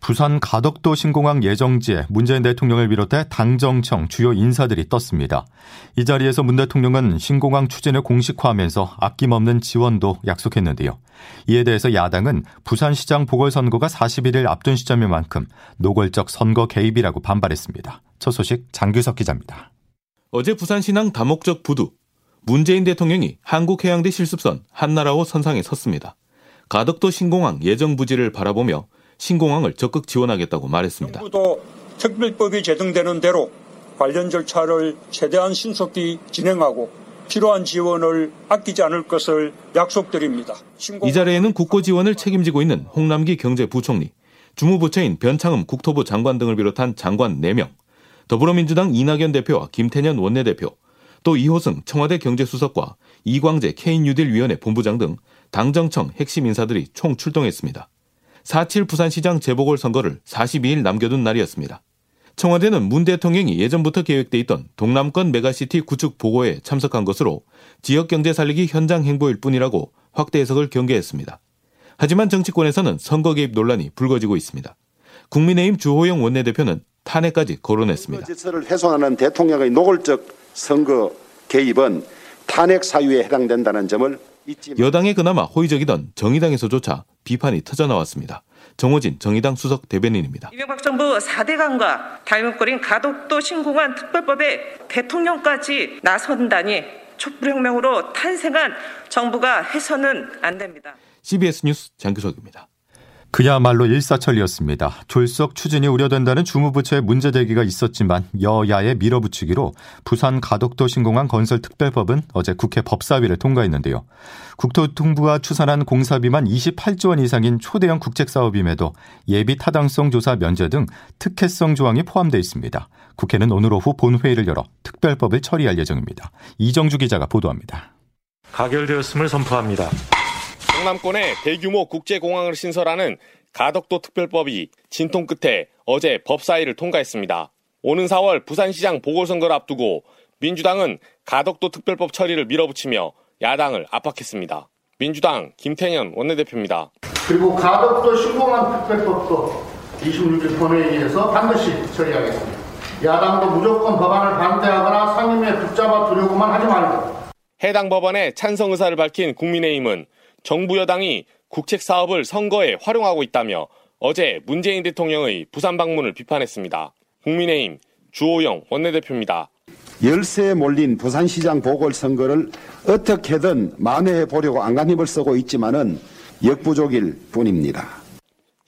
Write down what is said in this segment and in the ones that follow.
부산 가덕도 신공항 예정지에 문재인 대통령을 비롯해 당정청 주요 인사들이 떴습니다. 이 자리에서 문 대통령은 신공항 추진을 공식화하면서 아낌없는 지원도 약속했는데요. 이에 대해서 야당은 부산시장 보궐선거가 41일 앞둔 시점인 만큼 노골적 선거 개입이라고 반발했습니다. 첫 소식 장규석 기자입니다. 어제 부산 신항 다목적 부두 문재인 대통령이 한국해양대 실습선 한나라호 선상에 섰습니다. 가덕도 신공항 예정 부지를 바라보며 신공항을 적극 지원하겠다고 말했습니다. 정부도 특별법이 제정되는 대로 관련 절차를 최대한 신속히 진행하고 필요한 지원을 아끼지 않을 것을 약속드립니다. 이 자리에는 국고 지원을 책임지고 있는 홍남기 경제부총리, 주무부처인 변창흠 국토부 장관 등을 비롯한 장관 4명, 더불어민주당 이낙연 대표와 김태년 원내대표, 또 이호승 청와대 경제수석과 이광재 K뉴딜 위원회 본부장 등 당정청 핵심 인사들이 총 출동했습니다. 4.7 부산시장 재보궐선거를 42일 남겨둔 날이었습니다. 청와대는 문 대통령이 예전부터 계획돼 있던 동남권 메가시티 구축 보고에 참석한 것으로 지역 경제 살리기 현장 행보일 뿐이라고 확대 해석을 경계했습니다. 하지만 정치권에서는 선거 개입 논란이 불거지고 있습니다. 국민의힘 주호영 원내대표는 탄핵까지 거론했습니다. 질서를 훼손하는 대통령의 노골적 선거 개입은 탄핵 사유에 해당된다는 점을 여당에 그나마 호의적이던 정의당에서조차 비판이 터져나왔습니다. 정호진 정의당 수석 대변인입니다. 이명박 정부 4대강과 닮은꼴인 가덕도 신공한 특별법에 대통령까지 나선다니 촛불혁명으로 탄생한 정부가 해서는 안 됩니다. CBS 뉴스 장규석입니다. 그야말로 일사천리였습니다. 졸속 추진이 우려된다는 주무부처의 문제 제기가 있었지만 여야의 밀어붙이기로 부산 가덕도 신공항 건설 특별법은 어제 국회 법사위를 통과했는데요. 국토통부가 추산한 공사비만 28조 원 이상인 초대형 국책 사업임에도 예비 타당성 조사 면제 등 특혜성 조항이 포함되어 있습니다. 국회는 오늘 오후 본회의를 열어 특별법을 처리할 예정입니다. 이정주 기자가 보도합니다. 가결되었음을 선포합니다. 경남권에 대규모 국제공항을 신설하는 가덕도 특별법이 진통 끝에 어제 법사위를 통과했습니다. 오는 4월 부산시장 보궐선거를 앞두고 민주당은 가덕도 특별법 처리를 밀어붙이며 야당을 압박했습니다. 민주당 김태년 원내대표입니다. 그리고 가덕도 신공항 특별법도 26일 본회의에서 반드시 처리하겠습니다. 야당도 무조건 법안을 반대하거나 상임위에 붙잡아 두려고만 하지 말고 해당 법안에 찬성 의사를 밝힌 국민의힘은 정부 여당이 국책 사업을 선거에 활용하고 있다며 어제 문재인 대통령의 부산 방문을 비판했습니다. 국민의힘 주호영 원내대표입니다. 열세에 몰린 부산시장 보궐선거를 어떻게든 만회해 보려고 안간힘을 쓰고 있지만은 역부족일 뿐입니다.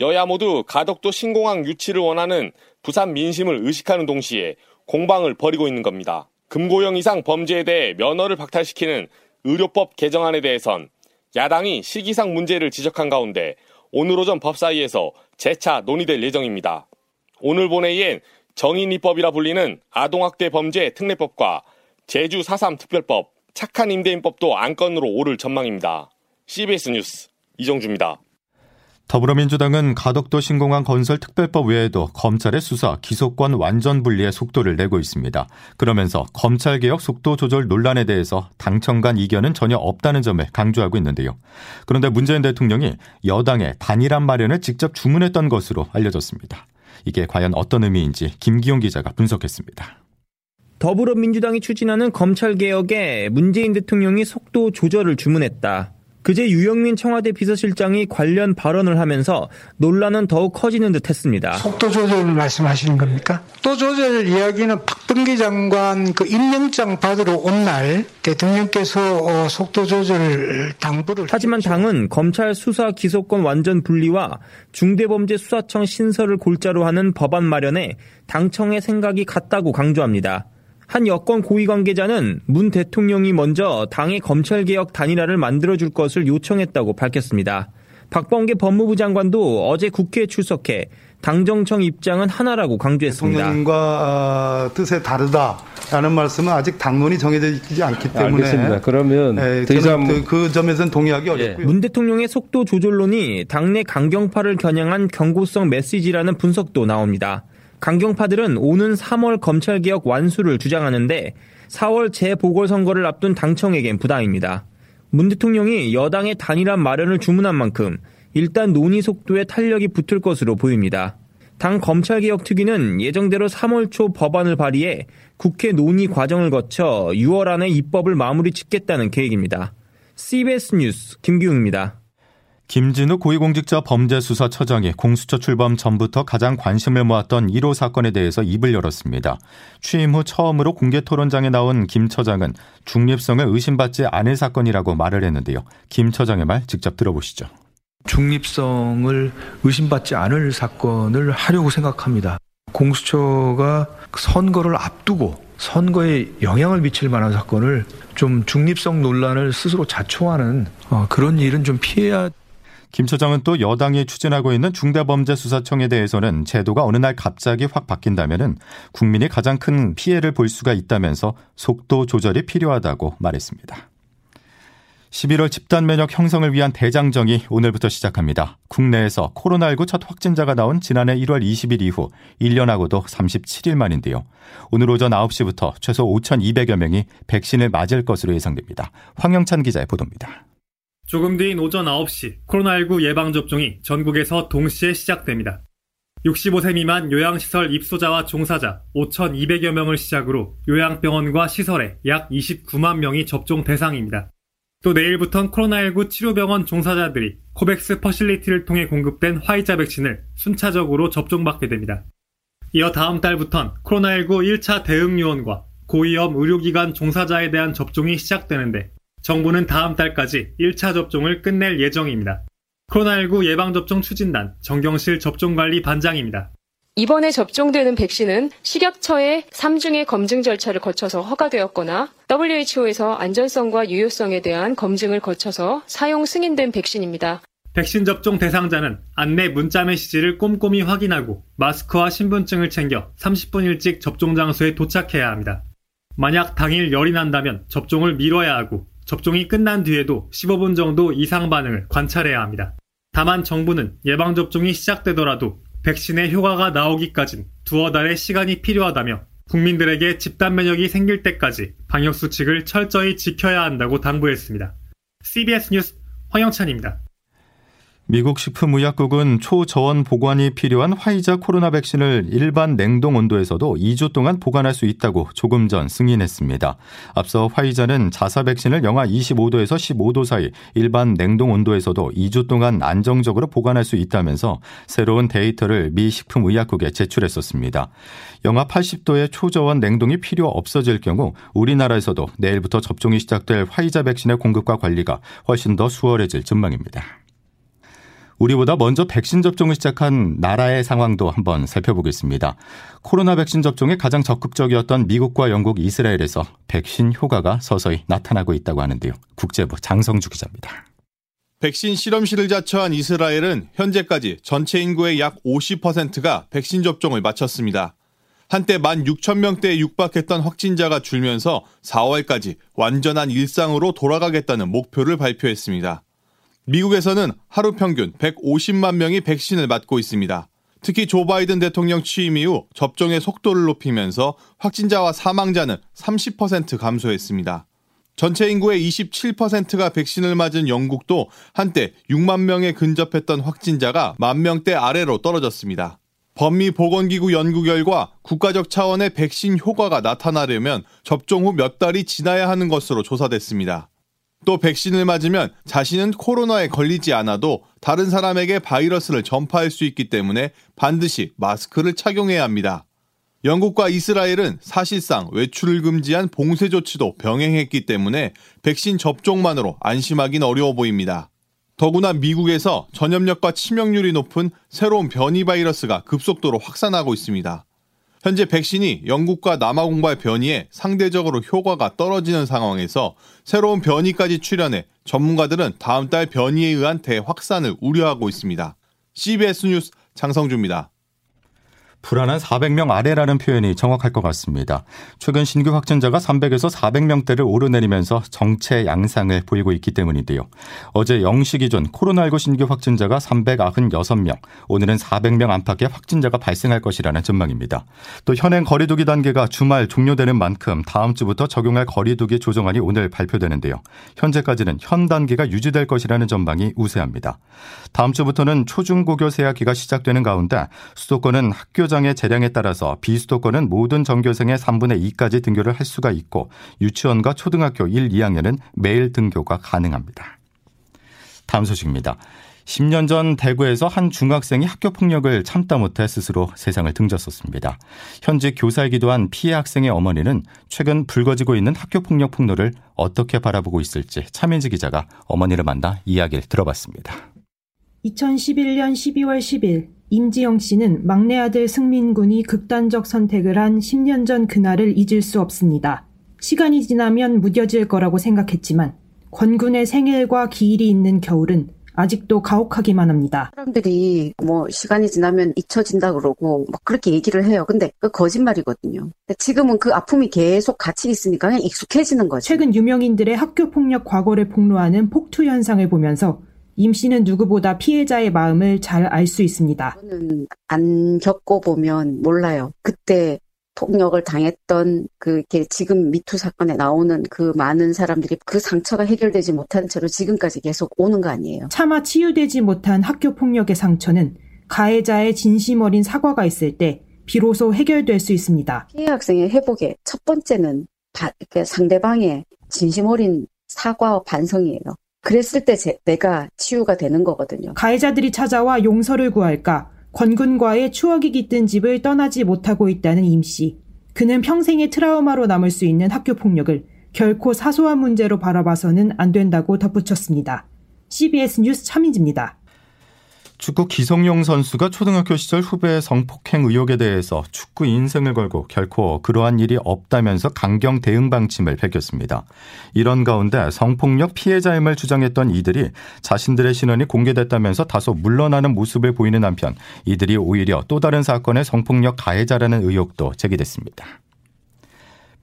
여야 모두 가덕도 신공항 유치를 원하는 부산 민심을 의식하는 동시에 공방을 벌이고 있는 겁니다. 금고형 이상 범죄에 대해 면허를 박탈시키는 의료법 개정안에 대해선 야당이 시기상 문제를 지적한 가운데 오늘 오전 법사위에서 재차 논의될 예정입니다. 오늘 본회의엔 정인입법이라 불리는 아동학대 범죄 특례법과 제주 4.3 특별법, 착한 임대인법도 안건으로 오를 전망입니다. CBS 뉴스 이정주입니다. 더불어민주당은 가덕도 신공항 건설 특별법 외에도 검찰의 수사, 기소권 완전 분리의 속도를 내고 있습니다. 그러면서 검찰 개혁 속도 조절 논란에 대해서 당청 간 이견은 전혀 없다는 점을 강조하고 있는데요. 그런데 문재인 대통령이 여당의 단일한 마련을 직접 주문했던 것으로 알려졌습니다. 이게 과연 어떤 의미인지 김기용 기자가 분석했습니다. 더불어민주당이 추진하는 검찰 개혁에 문재인 대통령이 속도 조절을 주문했다. 그제 유영민 청와대 비서실장이 관련 발언을 하면서 논란은 더욱 커지는 듯 했습니다. 속도 조절을 말씀하시는 겁니까? 속도 조절 이야기는 박범기 장관 그 임명장 받으러 온 날 대통령께서 어, 속도 조절 당부를 하지만 당은 검찰 수사 기소권 완전 분리와 중대범죄수사청 신설을 골자로 하는 법안 마련에 당청의 생각이 같다고 강조합니다. 한 여권 고위 관계자는 문 대통령이 먼저 당의 검찰개혁 단일화를 만들어줄 것을 요청했다고 밝혔습니다. 박범계 법무부 장관도 어제 국회에 출석해 당정청 입장은 하나라고 강조했습니다. 대통령과 뜻에 다르다라는 말씀은 아직 당론이 정해져 있지 않기 때문에 알겠습니다. 그러면 네, 더 이상 그, 그, 점에서는 동의하기 예. 어렵고요. 문 대통령의 속도 조절론이 당내 강경파를 겨냥한 경고성 메시지라는 분석도 나옵니다. 강경파들은 오는 3월 검찰개혁 완수를 주장하는데 4월 재보궐선거를 앞둔 당청에겐 부담입니다. 문 대통령이 여당의 단일화 마련을 주문한 만큼 일단 논의 속도에 탄력이 붙을 것으로 보입니다. 당 검찰개혁 특위는 예정대로 3월 초 법안을 발의해 국회 논의 과정을 거쳐 6월 안에 입법을 마무리 짓겠다는 계획입니다. CBS 뉴스 김기웅입니다. 김진우 고위공직자 범죄수사처장이 공수처 출범 전부터 가장 관심을 모았던 1호 사건에 대해서 입을 열었습니다. 취임 후 처음으로 공개 토론장에 나온 김 처장은 중립성을 의심받지 않을 사건이라고 말을 했는데요. 김 처장의 말 직접 들어보시죠. 중립성을 의심받지 않을 사건을 하려고 생각합니다. 공수처가 선거를 앞두고 선거에 영향을 미칠 만한 사건을 좀 중립성 논란을 스스로 자초하는 그런 일은 좀 피해야 김 처장은 또 여당이 추진하고 있는 중대범죄수사청에 대해서는 제도가 어느 날 갑자기 확 바뀐다면 국민이 가장 큰 피해를 볼 수가 있다면서 속도 조절이 필요하다고 말했습니다. 11월 집단 면역 형성을 위한 대장정이 오늘부터 시작합니다. 국내에서 코로나19 첫 확진자가 나온 지난해 1월 20일 이후 1년하고도 37일 만인데요. 오늘 오전 9시부터 최소 5,200여 명이 백신을 맞을 것으로 예상됩니다. 황영찬 기자의 보도입니다. 조금 뒤인 오전 9시 코로나19 예방접종이 전국에서 동시에 시작됩니다. 65세 미만 요양시설 입소자와 종사자 5,200여 명을 시작으로 요양병원과 시설에 약 29만 명이 접종 대상입니다. 또 내일부턴 코로나19 치료병원 종사자들이 코백스 퍼실리티를 통해 공급된 화이자 백신을 순차적으로 접종받게 됩니다. 이어 다음 달부턴 코로나19 1차 대응 요원과 고위험 의료기관 종사자에 대한 접종이 시작되는데 정부는 다음 달까지 1차 접종을 끝낼 예정입니다. 코로나19 예방접종 추진단 정경실 접종관리 반장입니다. 이번에 접종되는 백신은 식약처의 3중의 검증 절차를 거쳐서 허가되었거나 WHO에서 안전성과 유효성에 대한 검증을 거쳐서 사용 승인된 백신입니다. 백신 접종 대상자는 안내 문자 메시지를 꼼꼼히 확인하고 마스크와 신분증을 챙겨 30분 일찍 접종 장소에 도착해야 합니다. 만약 당일 열이 난다면 접종을 미뤄야 하고 접종이 끝난 뒤에도 15분 정도 이상 반응을 관찰해야 합니다. 다만 정부는 예방접종이 시작되더라도 백신의 효과가 나오기까진 두어 달의 시간이 필요하다며 국민들에게 집단 면역이 생길 때까지 방역 수칙을 철저히 지켜야 한다고 당부했습니다. CBS 뉴스 황영찬입니다. 미국 식품의약국은 초저온 보관이 필요한 화이자 코로나 백신을 일반 냉동 온도에서도 2주 동안 보관할 수 있다고 조금 전 승인했습니다. 앞서 화이자는 자사 백신을 영하 25도에서 15도 사이 일반 냉동 온도에서도 2주 동안 안정적으로 보관할 수 있다면서 새로운 데이터를 미 식품의약국에 제출했었습니다. 영하 80도의 초저온 냉동이 필요 없어질 경우 우리나라에서도 내일부터 접종이 시작될 화이자 백신의 공급과 관리가 훨씬 더 수월해질 전망입니다. 우리보다 먼저 백신 접종을 시작한 나라의 상황도 한번 살펴보겠습니다. 코로나 백신 접종에 가장 적극적이었던 미국과 영국, 이스라엘에서 백신 효과가 서서히 나타나고 있다고 하는데요. 국제부 장성주 기자입니다. 백신 실험실을 자처한 이스라엘은 현재까지 전체 인구의 약 50%가 백신 접종을 마쳤습니다. 한때 1만 6천 명대에 육박했던 확진자가 줄면서 4월까지 완전한 일상으로 돌아가겠다는 목표를 발표했습니다. 미국에서는 하루 평균 150만 명이 백신을 맞고 있습니다. 특히 조 바이든 대통령 취임 이후 접종의 속도를 높이면서 확진자와 사망자는 30% 감소했습니다. 전체 인구의 27%가 백신을 맞은 영국도 한때 6만 명에 근접했던 확진자가 만 명대 아래로 떨어졌습니다. 범미 보건기구 연구 결과 국가적 차원의 백신 효과가 나타나려면 접종 후 몇 달이 지나야 하는 것으로 조사됐습니다. 또 백신을 맞으면 자신은 코로나에 걸리지 않아도 다른 사람에게 바이러스를 전파할 수 있기 때문에 반드시 마스크를 착용해야 합니다. 영국과 이스라엘은 사실상 외출을 금지한 봉쇄 조치도 병행했기 때문에 백신 접종만으로 안심하긴 어려워 보입니다. 더구나 미국에서 전염력과 치명률이 높은 새로운 변이 바이러스가 급속도로 확산하고 있습니다. 현재 백신이 영국과 남아공발 변이에 상대적으로 효과가 떨어지는 상황에서 새로운 변이까지 출현해 전문가들은 다음 달 변이에 의한 대확산을 우려하고 있습니다. CBS 뉴스 장성주입니다. 불안한 400명 아래라는 표현이 정확할 것 같습니다. 최근 신규 확진자가 300에서 400명대를 오르내리면서 정체 양상을 보이고 있기 때문인데요. 어제 0시 기준 코로나19 신규 확진자가 396명, 오늘은 400명 안팎의 확진자가 발생할 것이라는 전망입니다. 또 현행 거리두기 단계가 주말 종료되는 만큼 다음 주부터 적용할 거리두기 조정안이 오늘 발표되는데요. 현재까지는 현 단계가 유지될 것이라는 전망이 우세합니다. 다음 주부터는 초중고교 새학기가 시작되는 가운데 수도권은 학교 수도장의 재량에 따라서 비수도권은 모든 전교생의 3분의 2까지 등교를 할 수가 있고 유치원과 초등학교 1, 2학년은 매일 등교가 가능합니다. 다음 소식입니다. 10년 전 대구에서 한 중학생이 학교 폭력을 참다 못해 스스로 세상을 등졌었습니다. 현재 교사이기도 한 피해 학생의 어머니는 최근 불거지고 있는 학교 폭력 폭로를 어떻게 바라보고 있을지 차민지 기자가 어머니를 만나 이야기를 들어봤습니다. 2011년 12월 10일 임지영 씨는 막내 아들 승민 군이 극단적 선택을 한 10년 전 그날을 잊을 수 없습니다. 시간이 지나면 무뎌질 거라고 생각했지만 권 군의 생일과 기일이 있는 겨울은 아직도 가혹하기만 합니다. 사람들이 뭐 시간이 지나면 잊혀진다 그러고 막 그렇게 얘기를 해요. 근데 그 거짓말이거든요. 지금은 그 아픔이 계속 같이 있으니까 그냥 익숙해지는 거죠. 최근 유명인들의 학교 폭력 과거를 폭로하는 폭투 현상을 보면서 임 씨는 누구보다 피해자의 마음을 잘 알 수 있습니다. 저는 안 겪어보면 몰라요. 그때 폭력을 당했던 그 이렇게 지금 미투 사건에 나오는 그 많은 사람들이 그 상처가 해결되지 못한 채로 지금까지 계속 오는 거 아니에요. 차마 치유되지 못한 학교 폭력의 상처는 가해자의 진심 어린 사과가 있을 때 비로소 해결될 수 있습니다. 피해 학생의 회복의 첫 번째는 바, 상대방의 진심 어린 사과와 반성이에요. 그랬을 때 제, 내가 치유가 되는 거거든요. 가해자들이 찾아와 용서를 구할까 권군과의 추억이 깃든 집을 떠나지 못하고 있다는 임 씨. 그는 평생의 트라우마로 남을 수 있는 학교 폭력을 결코 사소한 문제로 바라봐서는 안 된다고 덧붙였습니다. CBS 뉴스 차민지입니다. 축구 기성용 선수가 초등학교 시절 후배의 성폭행 의혹에 대해서 축구 인생을 걸고 결코 그러한 일이 없다면서 강경 대응 방침을 밝혔습니다. 이런 가운데 성폭력 피해자임을 주장했던 이들이 자신들의 신원이 공개됐다면서 다소 물러나는 모습을 보이는 한편 이들이 오히려 또 다른 사건의 성폭력 가해자라는 의혹도 제기됐습니다.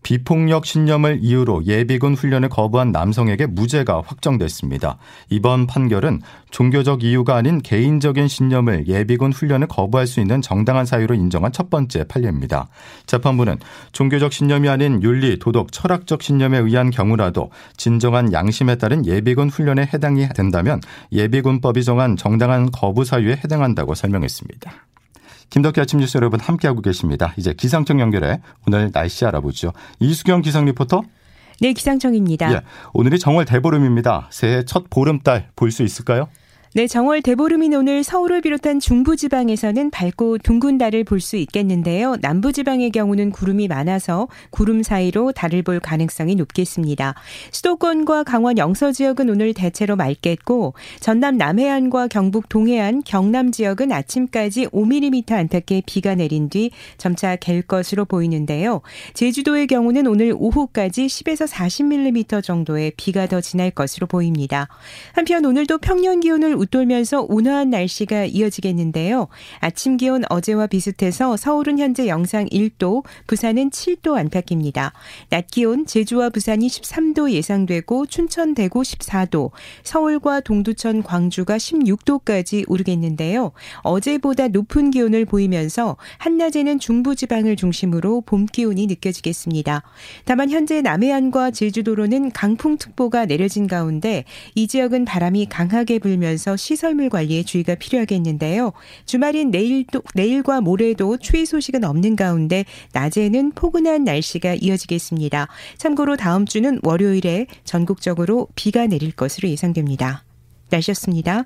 비폭력 신념을 이유로 예비군 훈련을 거부한 남성에게 무죄가 확정됐습니다. 이번 판결은 종교적 이유가 아닌 개인적인 신념을 예비군 훈련을 거부할 수 있는 정당한 사유로 인정한 첫 번째 판례입니다. 재판부는 종교적 신념이 아닌 윤리, 도덕, 철학적 신념에 의한 경우라도 진정한 양심에 따른 예비군 훈련에 해당이 된다면 예비군법이 정한 정당한 거부 사유에 해당한다고 설명했습니다. 김덕기 아침 뉴스 여러분 함께하고 계십니다. 이제 기상청 연결해 오늘 날씨 알아보죠. 이수경 기상 리포터. 네, 기상청입니다. 예, 오늘이 정월 대보름입니다. 새해 첫 보름달 볼 수 있을까요? 네, 정월 대보름인 오늘 서울을 비롯한 중부지방에서는 밝고 둥근 달을 볼 수 있겠는데요. 남부지방의 경우는 구름이 많아서 구름 사이로 달을 볼 가능성이 높겠습니다. 수도권과 강원 영서 지역은 오늘 대체로 맑겠고 전남 남해안과 경북 동해안, 경남 지역은 아침까지 5mm 안팎의 비가 내린 뒤 점차 갤 것으로 보이는데요. 제주도의 경우는 오늘 오후까지 10에서 40mm 정도의 비가 더 지날 것으로 보입니다. 한편 오늘도 평년 기온을 웃돌면서 온화한 날씨가 이어지겠는데요. 아침 기온 어제와 비슷해서 서울은 현재 영상 1도, 부산은 7도 안팎입니다. 낮 기온 제주와 부산이 13도 예상되고 춘천 대구 14도, 서울과 동두천 광주가 16도까지 오르겠는데요. 어제보다 높은 기온을 보이면서 한낮에는 중부 지방을 중심으로 봄 기온이 느껴지겠습니다. 다만 현재 남해안과 제주도로는 강풍특보가 내려진 가운데 이 지역은 바람이 강하게 불면서 있어서 시설물 관리에 주의가 필요하겠는데요. 주말인 내일도, 내일과 모레도 추위 소식은 없는 가운데 낮에는 포근한 날씨가 이어지겠습니다. 참고로 다음 주는 월요일에 전국적으로 비가 내릴 것으로 예상됩니다. 날씨였습니다.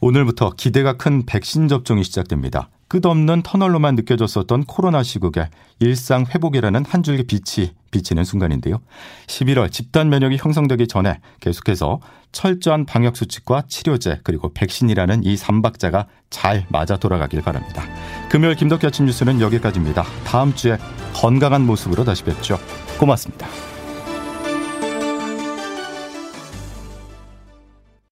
오늘부터 기대가 큰 백신 접종이 시작됩니다. 끝없는 터널로만 느껴졌었던 코로나 시국에 일상 회복이라는 한 줄기 빛이 비치는 순간인데요. 11월 집단 면역이 형성되기 전에 계속해서 철저한 방역 수칙과 치료제 그리고 백신이라는 이 삼박자가 잘 맞아 돌아가길 바랍니다. 금요일 김덕기 아침 뉴스는 여기까지입니다. 다음 주에 건강한 모습으로 다시 뵙죠. 고맙습니다.